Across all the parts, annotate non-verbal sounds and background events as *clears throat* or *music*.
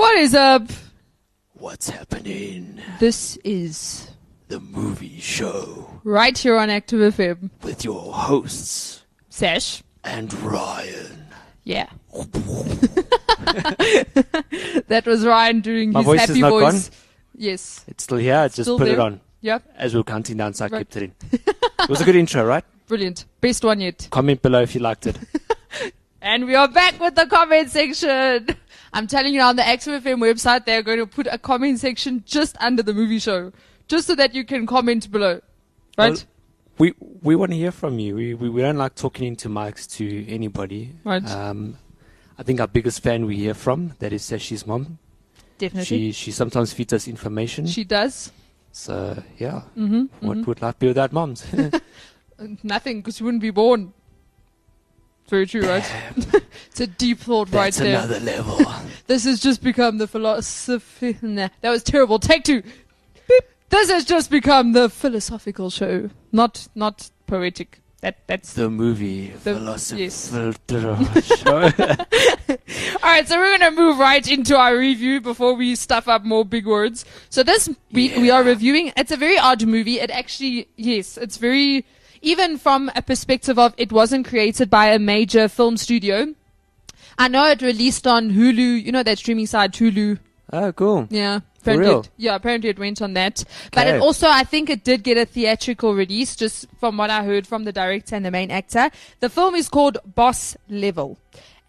What is up? What's happening? This is The movie show right here on Active FM. with your hosts Sash. and Ryan. Yeah. *laughs* that was Ryan doing My his voice is happy not voice. gone? Yes. It's still here. I just Still put it there? on Yep. as we were counting down, so I Right. kept it in. it was a good intro, right? *laughs* Brilliant. Best one yet. Comment below if you liked it. *laughs* And we are back with the comment section. I'm telling you now, on the Active FM website, they're going to put a comment section just under the movie show. Just so that you can comment below. Right? Well, we we want to hear from you. We, we we don't like talking into mics to anybody. Right. Um, I think our biggest fan we hear from that is Sashi's mom. Definitely. She she sometimes feeds us information. She does. so yeah. Mm-hmm. What would life be without moms? *laughs* *laughs* Nothing, because you wouldn't be born. Very true, right? *laughs* it's a deep thought right That's there. another level. *laughs* This has just become the philosophy. Nah, that was terrible. Take two. Beep. This has just become the philosophical show, not not poetic. That that's the movie The- philosophy yes. *laughs* all right. So we're gonna move right into our review before we stuff up more big words. So this week we are reviewing. It's a very odd movie. It actually, yes, it's very even from a perspective of it wasn't created by a major film studio. I know it released on Hulu. You know that streaming site Hulu. oh, cool. Yeah. Apparently? It, yeah, apparently it went on that. But it also, I think it did get a theatrical release, just from what I heard from the director and the main actor. The film is called Boss Level.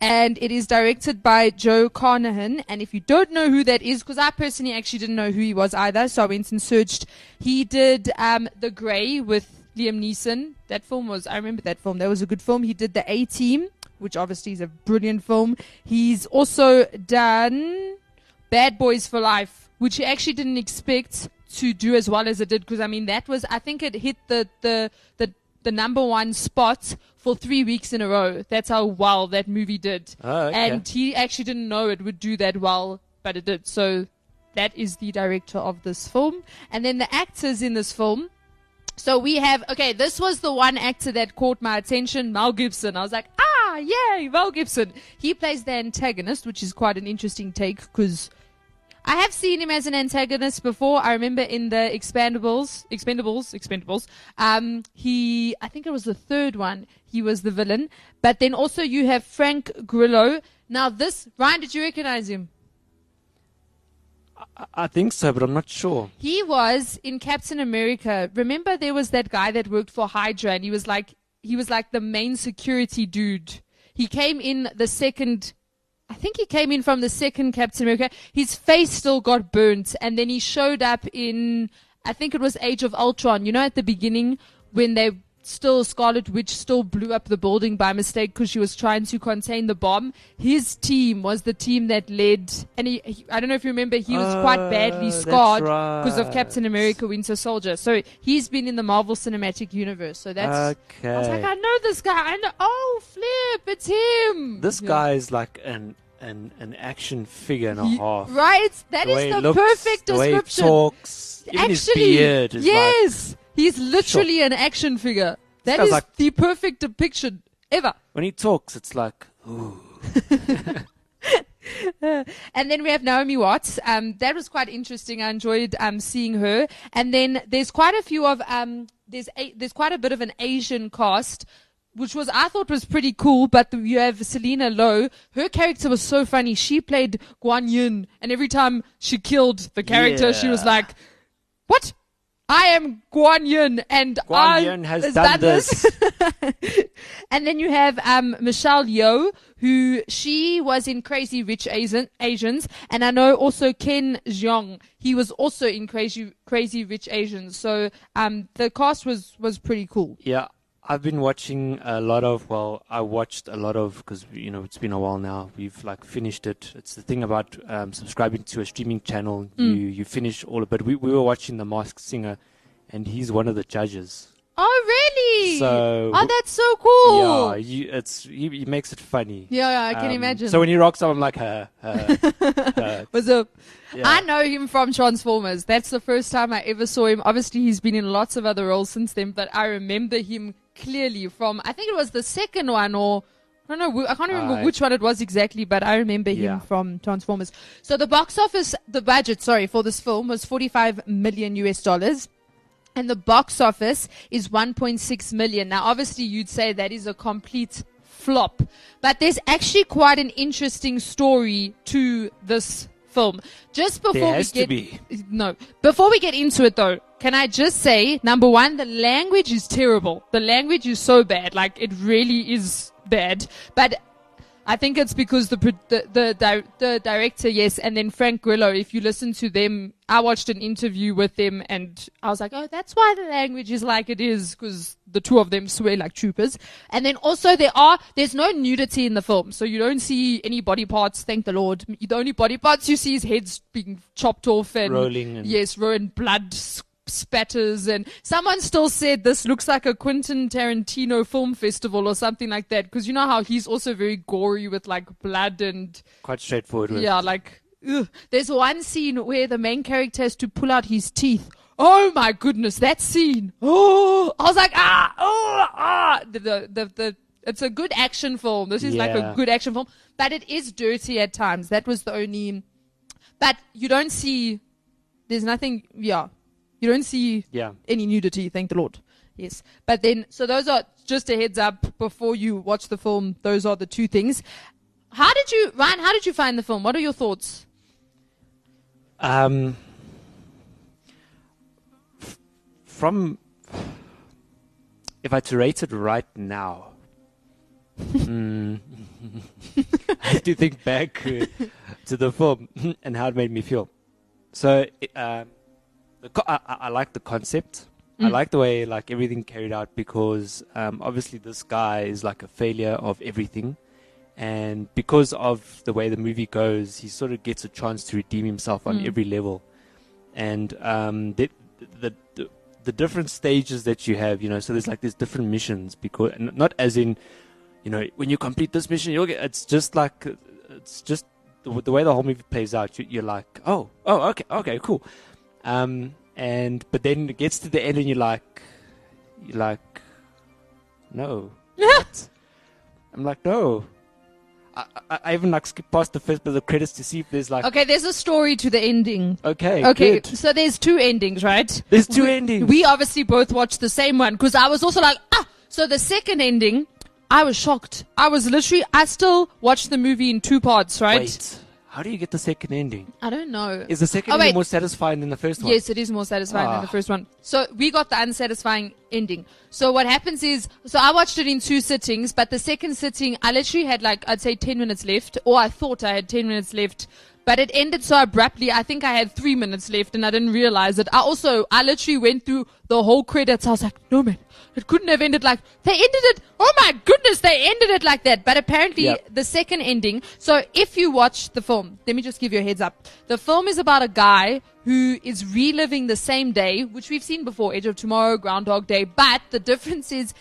And it is directed by Joe Carnahan. And if you don't know who that is, because I personally actually didn't know who he was either, so I went and searched. He did um, The Grey with Liam Neeson. That film was, I remember that film. That was a good film. He did The A Team, which obviously is a brilliant film. He's also done Bad Boys for Life, which he actually didn't expect to do as well as it did. Because I mean, that was I think it hit the the the the number one spot for three weeks in a row. That's how well that movie did. Oh, okay. And he actually didn't know it would do that well, but it did. So that is the director of this film, and then the actors in this film. So we have okay. This was the one actor that caught my attention, Mel Gibson. I was like, ah, yay, Mel Gibson. He plays the antagonist, which is quite an interesting take because I have seen him as an antagonist before. I remember in the Expendables, Expendables, Expendables. Um, he, I think it was the third one. He was the villain. But then also you have Frank Grillo. Now this, Ryan, did you recognize him? I- I think so, but I'm not sure. He was in Captain America. Remember there was that guy that worked for Hydra and he was like he was like the main security dude. He came in the second I think he came in from the second Captain America. His face still got burnt and then he showed up in I think it was Age of Ultron. You know at the beginning when they still Scarlet Witch still blew up the building by mistake because she was trying to contain the bomb. His team was the team that led, and he, he- I don't know if you remember, he was quite oh, badly Oh, scarred because of. Captain America Winter Soldier. So he's been in the Marvel Cinematic Universe. So that's. okay. I was like, I know this guy. I know. Oh, flip, it's him. This Yeah. guy is like an an an action figure and a half. Right? That the is the looks, perfect the way he description. talks, even his Actually, beard is like yes, he's literally an action figure. That is like- the perfect depiction ever. when he talks, it's like ooh. *laughs* And then we have Naomi Watts. Um, that was quite interesting. I enjoyed um, seeing her. And then there's quite a few of um, there's a, there's quite a bit of an Asian cast, which was I thought was pretty cool. But the, you have Selina Lo. Her character was so funny. She played Guan Yin, and every time she killed the character, she was like, "What? I am Guan Yin, and Guan I Yin has done this. *laughs* and then you have um, Michelle Yeoh, who she was in Crazy Rich Asian, Asians, and I know also Ken Jeong. He was also in Crazy Crazy Rich Asians. So um, the cast was was pretty cool. Yeah, I've been watching a lot of. Well, I watched a lot of because you know it's been a while now. We've like finished it. It's the thing about um, subscribing to a streaming channel. Mm. You you finish all of it. We we were watching The Masked Singer, and he's one of the judges. Oh, really? So- oh, that's so cool. Yeah, you, it's he, he makes it funny. Yeah, yeah, I can Um, imagine. So when he rocks up, I'm like, uh, uh, uh, What's up? yeah. I know him from Transformers. That's the first time I ever saw him. Obviously, he's been in lots of other roles since then, but I remember him clearly from, I think it was the second one or, I don't know, I can't remember Aye. which one it was exactly, but I remember him from Transformers. So the box office, the budget, sorry, for this film was 45 million US dollars. And the box office is 1.6 million. Now, obviously, you'd say that is a complete flop, but there's actually quite an interesting story to this film. Just before we get be. no, before we get into it though, can I just say number one, the language is terrible. The language is so bad, like it really is bad. But I think it's because the the the, the director, yes, and then Frank Grillo. If you listen to them, I watched an interview with them, and I was like, oh, that's why the language is like it is, because the two of them swear like troopers. And then also there are there's no nudity in the film, so you don't see any body parts. Thank the Lord. The only body parts you see is heads being chopped off and Rolling and- yes, ruined blood spatters and someone still said this looks like a Quentin Tarantino film festival or something like that because you know how he's also very gory with like blood and quite straightforward. With. yeah like ugh. there's one scene where the main character has to pull out his teeth oh my goodness that scene oh I was like ah oh ah the the the, the it's a good action film this is like a good action film but it is dirty at times that was the only but you don't see there's nothing yeah you don't see Yeah. any nudity, thank the Lord. Yes. But then, so those are just a heads up before you watch the film. Those are the two things. How did you, Ryan, how did you find the film? What are your thoughts? Um, f- from if I to rate it right now, *laughs* mm, *laughs* I have to think back uh, *laughs* to the film and how it made me feel. So, um, co- I, I I like the concept. I Mm. like the way like everything carried out because um, obviously this guy is like a failure of everything, and because of the way the movie goes, he sort of gets a chance to redeem himself on Mm. every level, and um, the, the the the different stages that you have, you know, so there's like there's different missions because not as in, you know, when you complete this mission, you'll get. It's just like it's just the, the way the whole movie plays out. You, you're like, oh, oh, okay, okay, cool. Um, and but then it gets to the end and you're like, you're like, no. *laughs* What? I'm like, no. I, I, I even like skip past the first bit of the credits to see if there's like, Okay, there's a story to the ending. okay, Okay, good. so there's two endings, right? There's two we, endings. We obviously both watched the same one because I was also like, ah. So the second ending, I was shocked. I was literally, I still watched the movie in two parts, right? Wait, how do you get the second ending? I don't know. Is the second Oh, ending more satisfying than the first one? Yes, it is more satisfying than Ah. the first one. So we got the unsatisfying ending. So what happens is, so I watched it in two sittings, but the second sitting, I literally had like, I'd say 10 minutes left, or I thought I had 10 minutes left, but it ended so abruptly. I think I had three minutes left and I didn't realize it. I also, I literally went through the whole credits. I was like, no man, it couldn't have ended like, they ended it. Oh my goodness, they ended it like that. But apparently Yep. the second ending. So if you watch the film, let me just give you a heads up. The film is about a guy who is reliving the same day, which we've seen before, Edge of Tomorrow, Groundhog Day. But the difference is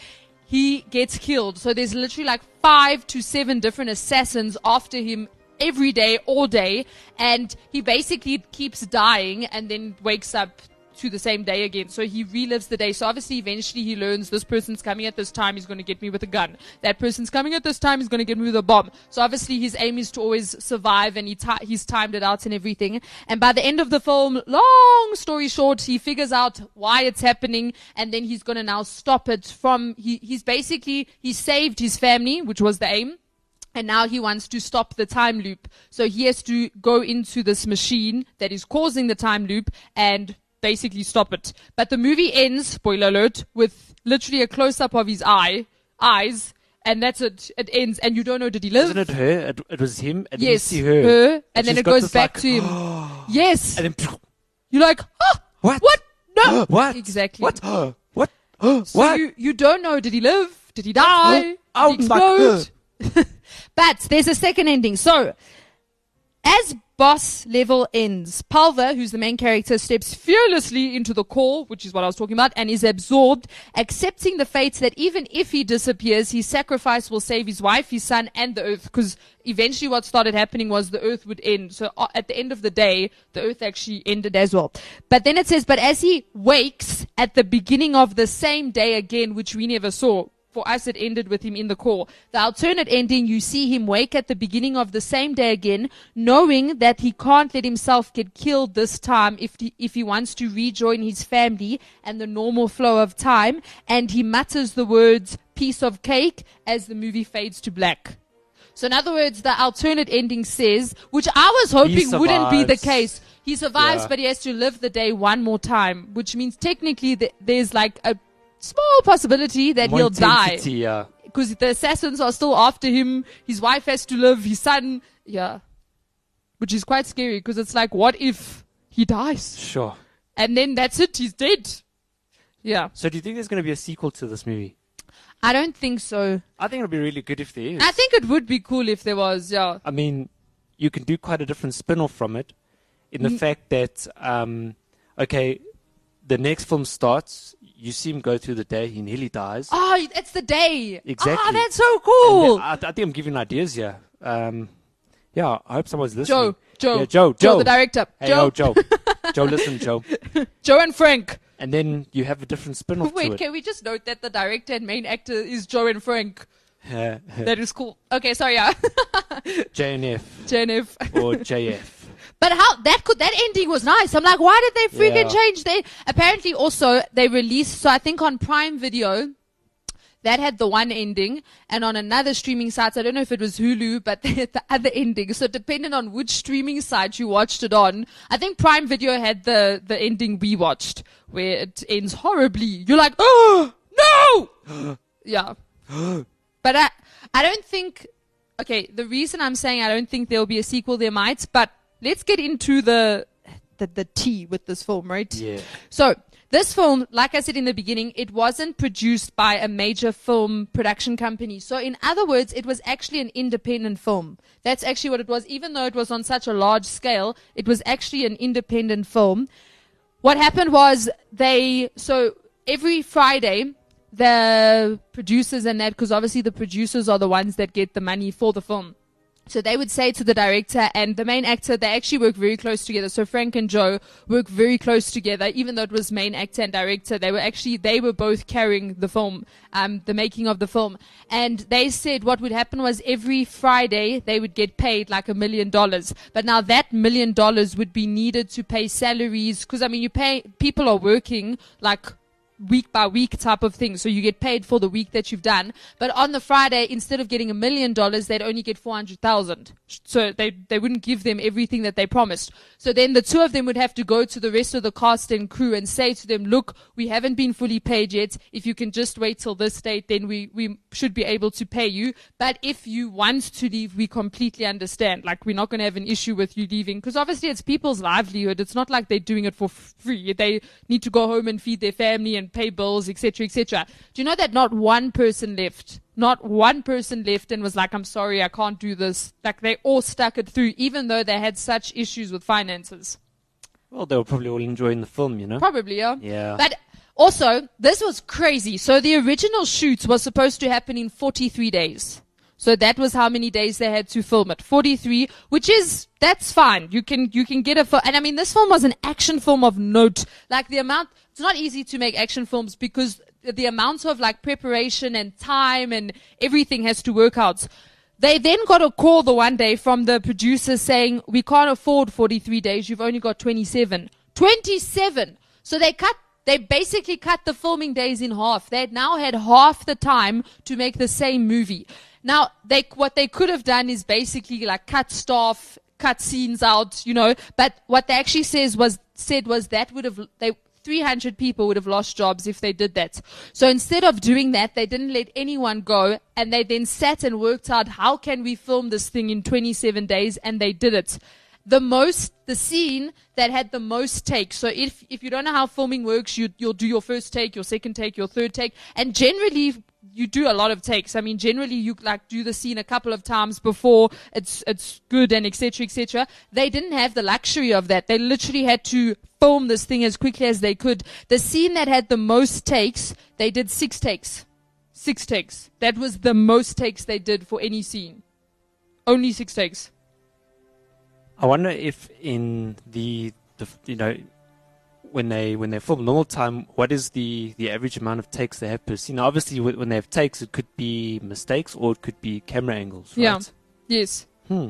he gets killed. So there's literally like five to seven different assassins after him every day, all day. And he basically keeps dying and then wakes up to the same day again. So he relives the day. So obviously, eventually, he learns this person's coming at this time. He's going to get me with a gun. That person's coming at this time. He's going to get me with a bomb. So obviously, his aim is to always survive, and he ti- he's timed it out and everything. And by the end of the film, long story short, he figures out why it's happening, and then he's going to now stop it from. He he's basically he saved his family, which was the aim. And now he wants to stop the time loop. So he has to go into this machine that is causing the time loop and basically stop it. But the movie ends, spoiler alert, with literally a close up of his eye, eyes, and that's it. It ends, and you don't know did he live? Isn't it her? It, it was him, and yes, see her, and, then it goes back like, to him. *gasps* yes, and then you're like, oh, what? what? No, *gasps* what? Exactly. What? *gasps* what? So What? you, you don't know, did he live? Did he die? Oh did he explode? *laughs* but there's a second ending. So, as boss level ends, Pulver, who's the main character, steps fearlessly into the core, which is what I was talking about, and is absorbed, accepting the fate that even if he disappears, his sacrifice will save his wife, his son, and the earth. Because eventually what started happening was the earth would end. So uh, at the end of the day, the earth actually ended as well. But then it says, but as he wakes at the beginning of the same day again, which we never saw, for us it ended with him in the core. The alternate ending, you see him wake at the beginning of the same day again, knowing that he can't let himself get killed this time if he, if he wants to rejoin his family and the normal flow of time. And he mutters the words piece of cake as the movie fades to black. So in other words, the alternate ending says, which I was hoping wouldn't be the case. He survives, Yeah. but he has to live the day one more time, which means technically th- there's like a small possibility that More he'll die Yeah. because the assassins are still after him. His wife has to live. His son, yeah, which is quite scary because it's like, what if he dies Sure. and then that's it? He's dead. Yeah, So do you think there's going to be a sequel to this movie? I don't think so. I think it'll be really good if there is. I think it would be cool if there was. Yeah, I mean, you can do quite a different spin-off from it, in Mm. the fact that, um, okay, the next film starts. You see him go through the day. He nearly dies. oh, it's the day. Exactly. Oh, that's so cool. then I, I think I'm giving ideas here. Um, yeah, I hope someone's listening. Joe, Joe, Yeah, Joe, Joe, Joe. the director. Hey, Joe, oh, Joe. *laughs* Joe, listen, Joe. *laughs* Joe and Frank. And then you have a different spin-off Wait, to it. can we just note that the director and main actor is Joe and Frank? Uh, *laughs* That is cool. Okay, sorry, yeah. JNF Jennifer. or JF. But how that could that ending was nice. I'm like, why did they freaking Yeah. change? They apparently also they released. So I think on Prime Video, that had the one ending, and on another streaming site, I don't know if it was Hulu, but *laughs* they had the other ending. So depending on which streaming site you watched it on, I think Prime Video had the the ending we watched, where it ends horribly. You're like, oh no, *gasps* yeah. *gasps* But I I don't think okay, the reason I'm saying I don't think there'll be a sequel, there might, but let's get into the the, the tea with this film, right? Yeah. So this film, like I said in the beginning, it wasn't produced by a major film production company. So in other words, it was actually an independent film. That's actually what it was. Even though it was on such a large scale, it was actually an independent film. What happened was they, so every Friday, the producers and that, because obviously the producers are the ones that get the money for the film. So they would say to the director and the main actor, they actually work very close together. So Frank and Joe work very close together, even though it was main actor and director. They were actually, they were both carrying the film, um, the making of the film. And they said what would happen was every Friday they would get paid like a million dollars. But now that million dollars would be needed to pay salaries. Cause I mean, you pay, people are working like week by week type of thing. So you get paid for the week that you've done. But on the Friday, instead of getting a million dollars, they'd only get 400,000. So they, they wouldn't give them everything that they promised. So then the two of them would have to go to the rest of the cast and crew and say to them, look, we haven't been fully paid yet. If you can just wait till this date, then we, we should be able to pay you. But if you want to leave, we completely understand. Like we're not going to have an issue with you leaving because obviously it's people's livelihood. It's not like they're doing it for free. They need to go home and feed their family and pay bills, etc., etc. Do you know that not one person left? Not one person left and was like, "I'm sorry, I can't do this." Like they all stuck it through, even though they had such issues with finances. Well, they were probably all enjoying the film, you know? Probably, yeah. Yeah. But also, this was crazy. So the original shoot was supposed to happen in 43 days. So that was how many days they had to film it. 43, which is, that's fine. You can, you can get a film. And I mean, this film was an action film of note. Like the amount, it's not easy to make action films because the amount of like preparation and time and everything has to work out. They then got a call the one day from the producer saying, we can't afford 43 days. You've only got 27. 27! So they cut, they basically cut the filming days in half. They now had half the time to make the same movie. Now, they, what they could have done is basically like cut staff, cut scenes out, you know, but what they actually says was, said was that would have, they, 300 people would have lost jobs if they did that. So instead of doing that, they didn't let anyone go and they then sat and worked out how can we film this thing in 27 days and they did it. the most, the scene that had the most takes. So if, if you don't know how filming works, you, you'll do your first take, your second take, your third take. And generally, you do a lot of takes. I mean, generally you like do the scene a couple of times before it's, it's good and etc. etc. They didn't have the luxury of that. They literally had to film this thing as quickly as they could. The scene that had the most takes, they did six takes. Six takes. That was the most takes they did for any scene. Only six takes. I wonder if in the, the you know when they when they film normal time, what is the the average amount of takes they have per scene? Now, obviously, when they have takes, it could be mistakes or it could be camera angles. Right? Yeah. Yes. Hmm.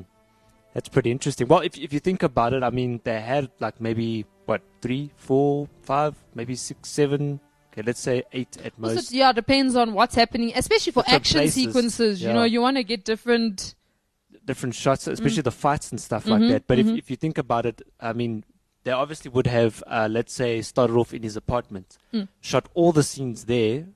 That's pretty interesting. Well, if if you think about it, I mean, they had like maybe what three, four, five, maybe six, seven. Okay, let's say eight at Also, most. yeah, depends on what's happening, especially for Different action places. sequences. You know, you want to get different. different shots, Mm. especially the fights and stuff Mhm, like that. But mhm. if, if you think about it, I mean, they obviously would have, uh, let's say, started off in his apartment, Mm. shot all the scenes there,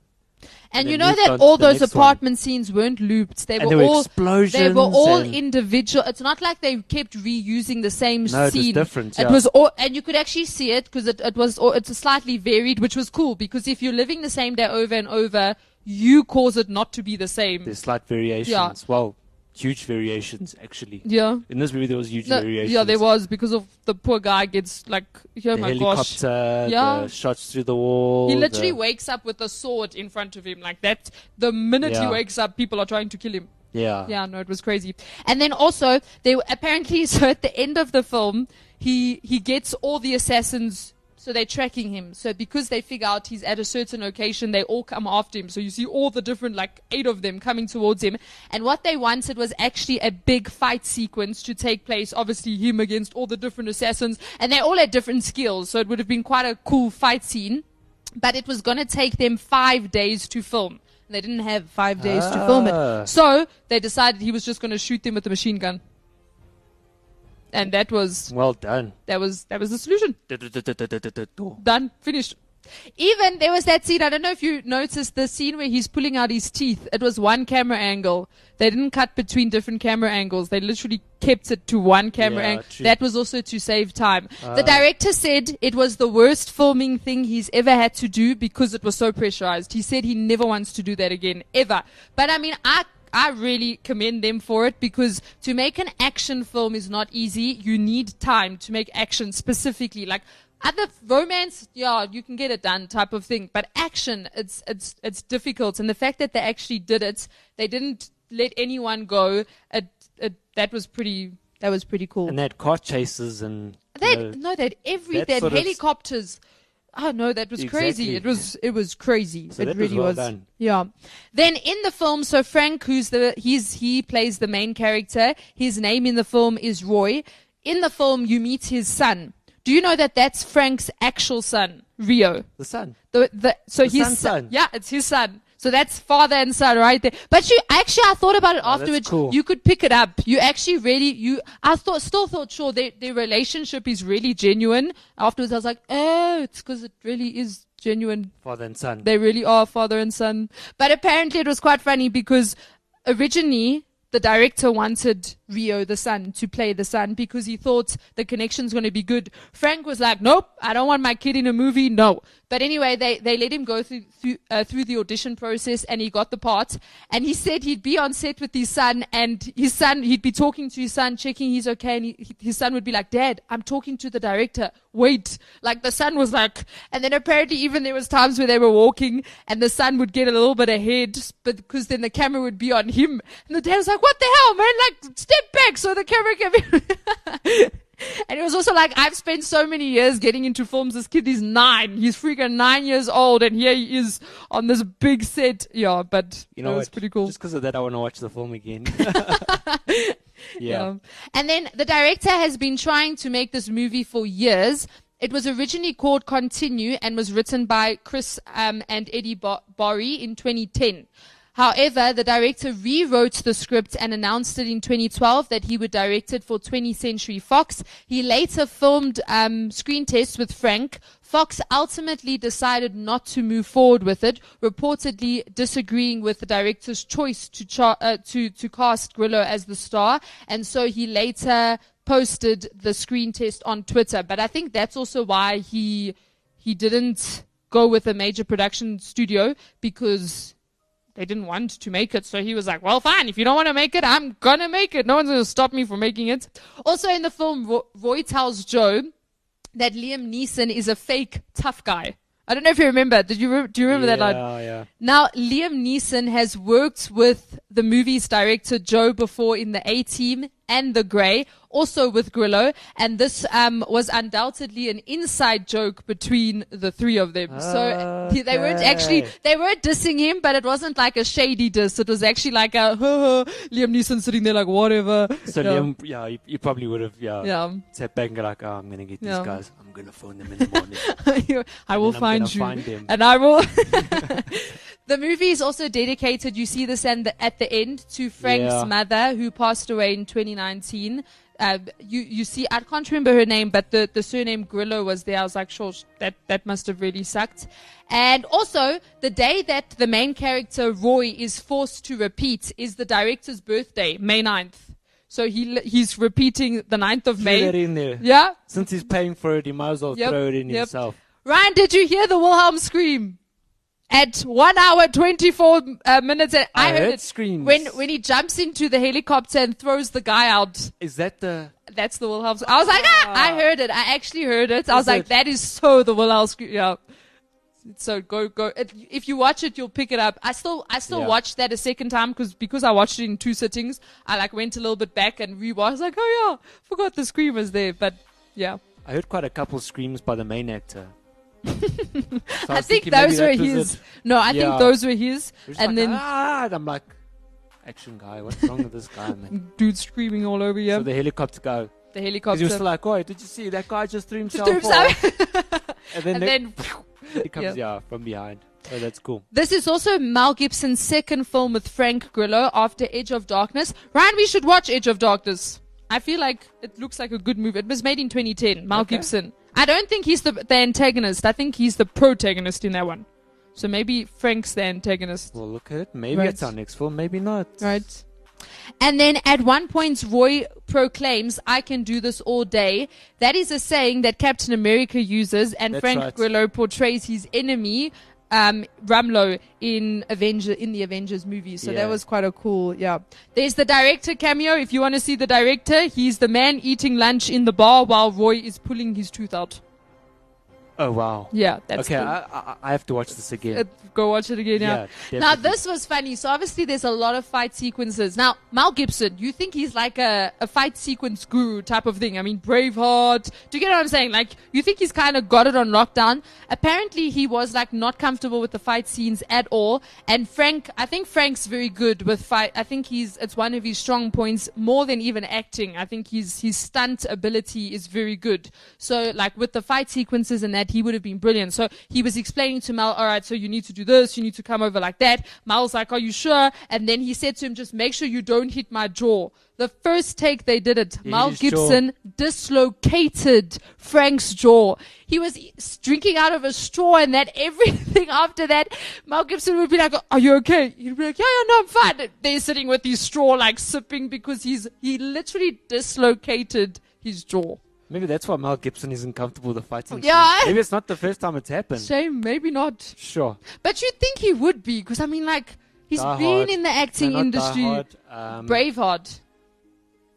And then you know that all those next one. apartment scenes weren't looped. They and were were all. explosions. They were all individual. It's not like they kept reusing the same No, it was scene. different, It was all, and you could actually see it because it, it was. all- It's slightly varied, which was cool because if you're living the same day over and over, you cause it not to be the same. There's slight variations. Yeah. Well, huge variations actually. yeah. In this movie, there was huge No, variations. yeah, there was because of the poor guy gets like, oh The my gosh. helicopter, Yeah. the shots through the wall. He literally the, wakes up with a sword in front of him like that. The minute he wakes up, people are trying to kill him. yeah. Yeah, no, it was crazy. And then also, they apparently *laughs* so at the end of the film, he he gets all the assassins. So they're tracking him. So because they figure out he's at a certain location, they all come after him. So you see all the different, like eight of them coming towards him. And what they wanted was actually a big fight sequence to take place. Obviously him against all the different assassins. And they all had different skills. So it would have been quite a cool fight scene. But it was going to take them five days to film. They didn't have five days to film Ah. it. So they decided he was just going to shoot them with a machine gun. And that was Well done. that was that was the solution. Done, finished. Even there was that scene. I don't know if you noticed the scene where he's pulling out his teeth. It was one camera angle. They didn't cut between different camera angles. They literally kept it to one camera Yeah, angle. true. That was also to save time. the Ah. director said it was the worst filming thing he's ever had to do because it was so pressurized. He said he never wants to do that again, ever. But I mean, I I really commend them for it because to make an action film is not easy. You need time to make action specifically. Like other romance, yeah, you can get it done type of thing. But action, it's it's it's difficult. And the fact that they actually did it, they didn't let anyone go. It, it that was pretty that was pretty cool. And they had car chases and. They had, know, no, they had every they had sort of- helicopters. Oh no, that was crazy. Exactly. It was it was crazy. So it that was really well was. Yeah. Then in the film, so Frank, who's the he's he plays the main character. His name in the film is Roy. In the film, you meet his son. Do you know that that's Frank's actual son, Rio? the son. The, the, so The his son- son. Yeah, it's his son. So that's father and son right there. But you actually, I thought about it Oh, afterwards. cool. You could pick it up. You actually really, you, I thought, still thought, sure, their, their relationship is really genuine. Afterwards, I was like, oh, it's because it really is genuine. Father and son. They really are father and son. But apparently it was quite funny because originally the director wanted Rio, the son, to play the son because he thought the connection's going to be good. Frank was like, nope, I don't want my kid in a movie. No. But anyway, they, they let him go through, through, uh, through the audition process and he got the part. And he said he'd be on set with his son and his son, he'd be talking to his son, checking he's okay. And he, his son would be like, dad, I'm talking to the director. Wait. Like the son was like, and then apparently even there was times where they were walking and the son would get a little bit ahead, but because then the camera would be on him. And the dad was like, what the hell, man? Like, step back so the camera can be. *laughs* and it was also like, I've spent so many years getting into films. This kid is nine. He's freaking nine years old and here he is on this big set. Yeah, but You know it was what? pretty cool. Just because of that, I want to watch the film again. *laughs* yeah. Yeah. And then the director has been trying to make this movie for years. It was originally called Continue and was written by Chris um, and Eddie Bo- Borey in 2010. However, the director rewrote the script and announced it in 2012 that he would direct it for 20th Century Fox. He later filmed um, screen tests with Frank. Fox ultimately decided not to move forward with it, reportedly disagreeing with the director's choice to char- uh, to to cast Grillo as the star, and so he later posted the screen test on Twitter. But I think that's also why he he didn't go with a major production studio because they didn't want to make it. So he was like, well, fine. If you don't want to make it, I'm going to make it. No one's going to stop me from making it. Also in the film, Ro- Roy tells Joe that Liam Neeson is a fake tough guy. I don't know if you remember. Did you re- do you remember that line? Yeah, yeah. Now, Liam Neeson has worked with the movie's director Joe before in the A Team and The Grey, also with Grillo, and this um, was undoubtedly an inside joke between the three of them. So he- they weren't actually they were dissing him, but it wasn't like a shady diss. It was actually like a Liam Neeson sitting there like whatever. So yeah. Liam, yeah, you, you probably would have, yeah, Yeah. sat back and like, oh, I'm gonna get these guys. I'm gonna phone them in the morning. *laughs* I will then I'm find you, find them. and I will. *laughs* *laughs* the movie is also dedicated. You see this and at the end to Frank's Yeah. mother, who passed away in 2019. Uh, you you see, I can't remember her name, but the, the surname Grillo was there. I was like, sure, that that must have really sucked. And also, the day that the main character Roy is forced to repeat is the director's birthday, May 9th. So he he's repeating the 9th of May. Throw that in there. Yeah, Since he's paying for it, he might as well Yep, throw it in yep. himself. Ryan, did you hear the Wilhelm scream? At one hour twenty four uh, minutes, and I, I heard, heard it screams. when when he jumps into the helicopter and throws the guy out. Is that the? That's the Wilhelm. scream. I was like, ah, I heard it. I actually heard it. I was Is like, it? that is so the Wilhelm scream. Yeah. So go go. If- If you watch it, you'll pick it up. I still I still Yeah. watched that a second time because because I watched it in two sittings. I like went a little bit back and rewatched. I was like, oh yeah, forgot the scream was there. But yeah. I heard quite a couple screams by the main actor. I was think those were his. it. No, I think those were his. And like, then ah, and I'm like, action guy, what's wrong with this guy, man? *laughs* dude screaming all over you. So the helicopter guy, the helicopter. he was still like, oh, did you see that guy just threw himself threw himself- *laughs* and then, and then *laughs* he comes, yeah. yeah, from behind. So that's cool. this is also Mel Gibson's second film with Frank Grillo after Edge of Darkness. Ryan, we should watch Edge of Darkness. I feel like it looks like a good movie. It was made in 2010. Mel Okay. Gibson. I don't think he's the the antagonist. I think he's the protagonist in that one. So maybe Frank's the antagonist. Well, look at it. Maybe Right. it's our next film, maybe not. Right. And then at one point, Roy proclaims, I can do this all day. That is a saying that Captain America uses, and That's Frank right. Grillo portrays his enemy, um, Rumlow, in Avenger in the Avengers movie. So Yeah. that was quite a cool, yeah. There's the director cameo. If you want to see the director, he's the man eating lunch in the bar while Roy is pulling his tooth out. Oh, wow. Yeah, that's okay, cool. I, I, I have to watch this again. Uh, go watch it again. Yeah. Yeah, now this was funny. So obviously there's a lot of fight sequences. Now Mel Gibson, you think he's like a, a fight sequence guru type of thing? I mean Braveheart. Do you get what I'm saying? Like you think he's kind of got it on lockdown? Apparently he was like not comfortable with the fight scenes at all. And Frank, I think Frank's very good with fight. I think he's it's one of his strong points more than even acting. I think his his stunt ability is very good. So like with the fight sequences and that he would have been brilliant. So he was explaining to Mel, all right, so you need to do this, you need to come over like that. Mel's like, are you sure? And then he said to him, just make sure you don't hit my jaw. The first take they did it, He Mel hit his jaw. Gibson dislocated Frank's jaw. He was drinking out of a straw and that *laughs* everything after that, Mel Gibson would be like, are you okay? He'd be like, yeah, yeah, no, I'm fine. They're sitting with his straw like sipping because he's, he literally dislocated his jaw. Maybe that's why Mel Gibson isn't comfortable with the fighting. Yeah. scenes. Maybe it's not the first time it's happened. Shame, maybe not. Sure. But you'd think he would be, because I mean, like, he's Die been Hard. in the acting No, industry. Hard. Um, Braveheart.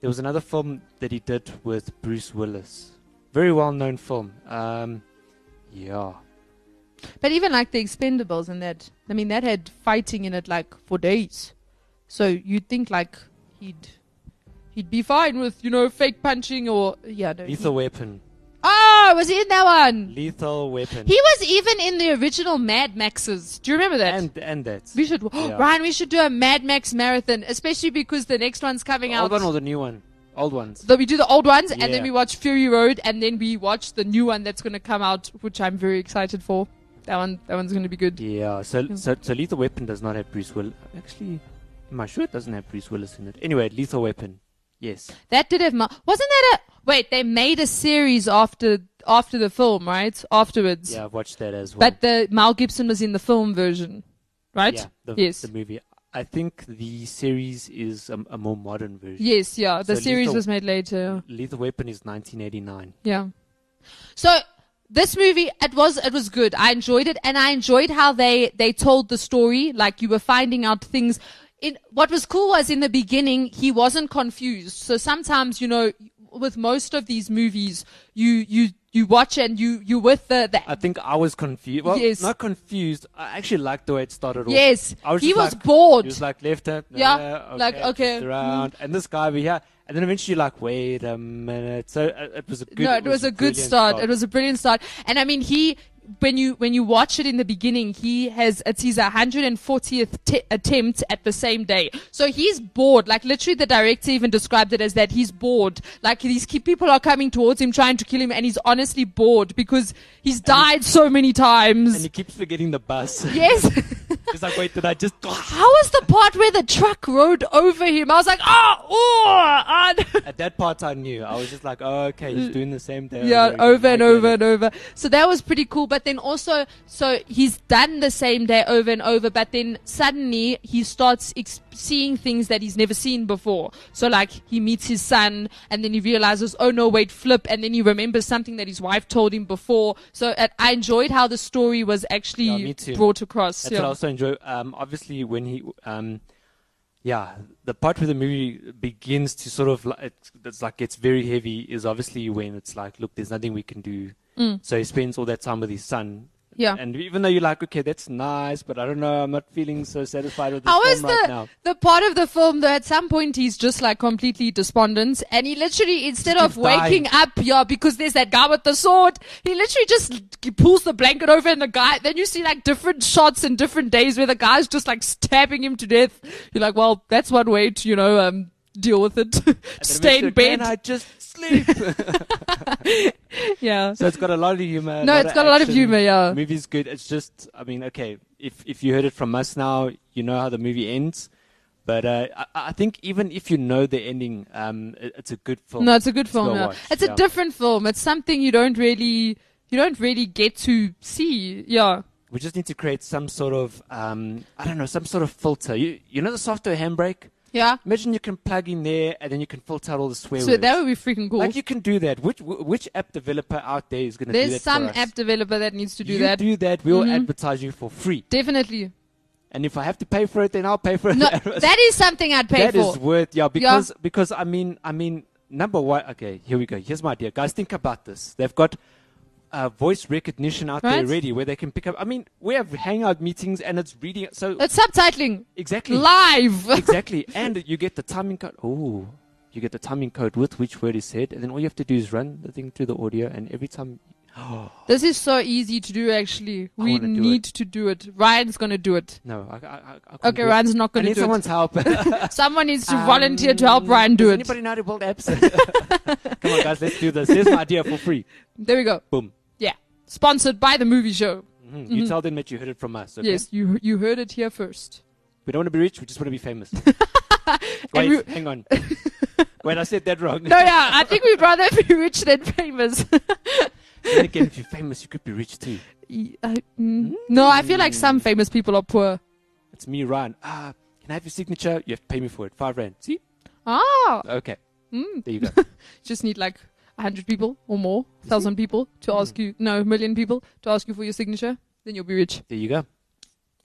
There was another film that he did with Bruce Willis. Very well known film. Um, yeah. But even like the Expendables and that, I mean, that had fighting in it like for days. So you'd think like he'd he'd be fine with you know fake punching or yeah. No, Lethal he- Weapon. oh, was he in that one? Lethal Weapon. He was even in the original Mad Maxes. Do you remember that? and and that. we should, *gasps* Yeah. Ryan. We should do a Mad Max marathon, especially because the next one's coming Old out. Old one or the new one? Old ones. So we do the old ones, and then we watch Fury Road, and then we watch the new one that's going to come out, which I'm very excited for. That one, that one's gonna be good. Yeah, so, Yeah. so so Lethal Weapon does not have Bruce Willis. Actually, I sure it doesn't have Bruce Willis in it? Anyway, Lethal Weapon. Yes. That did have Mel. Wasn't that a wait? They made a series after after the film, right? Afterwards. Yeah, I've watched that as well. But the Mel Gibson was in the film version, right? Yeah, the, yes. the movie. I think the series is a, a more modern version. Yes, yeah. The So series Lethal- was made later. Lethal Weapon is 1989. Yeah. So this movie, it was it was good. I enjoyed it, and I enjoyed how they they told the story. Like you were finding out things. In what was cool was in the beginning he wasn't confused. So sometimes you know, with most of these movies, you you you watch and you you with the the I think I was confused. Well, Yes. not confused. I actually liked the way it started off. yes I was he was like- bored. He was like left hand. Yeah, uh, like, okay, around, and this guy over here, and then eventually you're like, wait a minute. So uh, it was a good. no, it was a good brilliant start. It was a brilliant start. And I mean, he when you when you watch it in the beginning, he has it's his 140th t- attempt at the same day. So he's bored. Like literally, the director even described it as that he's bored. Like these people are coming towards him trying to kill him, and he's honestly bored because he's died so many times. and he keeps forgetting the bus. Yes. *laughs* He's like, wait, did I just? How was the part where the truck rode over him? I was like, oh, oh. *laughs* At that part, I knew. I was just like, oh, okay, he's doing the same thing. yeah, over and over and over. So that was pretty cool. But then also, so he's done the same day over and over, but then suddenly he starts ex- seeing things that he's never seen before. So like he meets his son and then he realizes, oh no, wait, flip. And then he remembers something that his wife told him before. So uh, I enjoyed how the story was Yeah, actually too. brought across. That's yeah. what I also Um, obviously, when he, um, yeah, the part where the movie begins to sort of, like, it's, it's like gets very heavy is obviously when it's like, look, there's nothing we can do. Mm. So he spends all that time with his son. Yeah. And even though you're like, okay, that's nice, but I don't know, I'm not feeling so satisfied with this How film is right the now. the part of the film though, at some point he's just like completely despondent and he literally instead of keeps dying. waking up yeah because there's that guy with the sword he literally just pulls the blanket over and the guy then you see like different shots and different days where the guy's just like stabbing him to death you're like well that's one way to you know um deal with it *laughs* stay in bed Can I just sleep? *laughs* *laughs* yeah so it's got a lot of humor. no it's got a lot of humor yeah The movie's good. It's just, I mean, okay, if if you heard it from us now, you know how the movie ends. But uh, I, I think even if you know the ending, um, it, it's a good film. No, it's a good film. yeah. watch, It's yeah. a different film. It's something you don't really you don't really get to see. Yeah. We just need to create some sort of, um, I don't know, some sort of filter. You you know the software handbrake. Yeah. Imagine you can plug in there and then you can filter out all the swear So words. that would be freaking cool. Like you can do that. Which which app developer out there is going to do that? There's some app developer that needs to do that. you that. do that, we'll Mhm. advertise you for free. Definitely. And if I have to pay for it, then I'll pay for it. No, *laughs* that is something I'd pay That for. is worth yeah because because I mean I mean number one okay here we go here's my idea guys think about this they've got uh, voice recognition out there already where they can pick up I mean we have hangout meetings and it's reading so It's subtitling exactly live. *laughs* exactly and you get the timing code oh you get the timing code with which word is said and then all you have to do is run the thing through the audio and every time *gasps* this is so easy to do. Actually, I we need to do it. Ryan's gonna do it. no I, I, I, Okay, do it. Ryan's not I gonna need do someone's help. *laughs* Someone needs to volunteer to help Um, Ryan do does it. anybody know how to build apps *laughs* come on guys let's do this here's my idea for free There we go. boom sponsored by the movie show. Mhm. You tell them that you heard it from us. Okay? Yes, you you heard it here first. We don't want to be rich. We just want to be famous. *laughs* Wait, we- hang on. *laughs* Wait, I said that wrong. No, yeah, I think we'd rather be rich than famous. *laughs* then again, if you're famous, you could be rich too. Mm. No, I feel like some famous people are poor. It's me, Ryan. Ah, can I have your signature? You have to pay me for it. Five rand. See? Ah, Okay. mm. There you go. just need like a hundred people or more, thousand people to Mm. ask you, no, a million people to ask you for your signature. Then you'll be rich. there you go.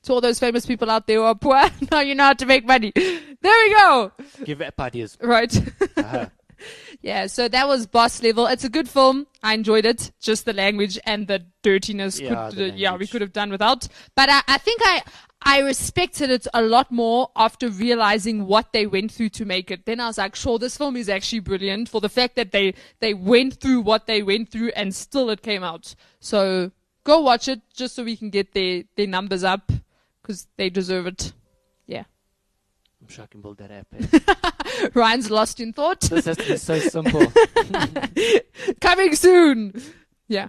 To all those famous people out there who are poor, *laughs* now you know how to make money. There we go. Give app ideas. Right. Uh-huh. *laughs* yeah. So that was Boss Level. It's a good film. I enjoyed it. Just the language and the dirtiness. Yeah, could, the uh, yeah, we could have done without. But I, I think I. I respected it a lot more after realizing what they went through to make it. Then I was like, sure, this film is actually brilliant for the fact that they, they went through what they went through and still it came out. So go watch it just so we can get their, their numbers up because they deserve it. Yeah. I'm sure I can build that app. eh? *laughs* Ryan's lost in thought. this has to be so simple. *laughs* Coming soon. Yeah.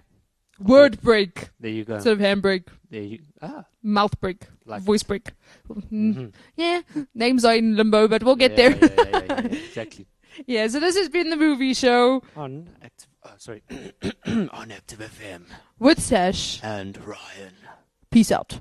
Word break There you go. instead of hand handbrake. there you ah. Mouth break. Like- voice break. Mm, mhm. Yeah, names are in limbo, but we'll get Yeah, there. yeah, yeah, *laughs* exactly. yeah, so this has been the movie show On active. Oh, sorry. *clears throat* On Active FM. with Sash. And Ryan. Peace out.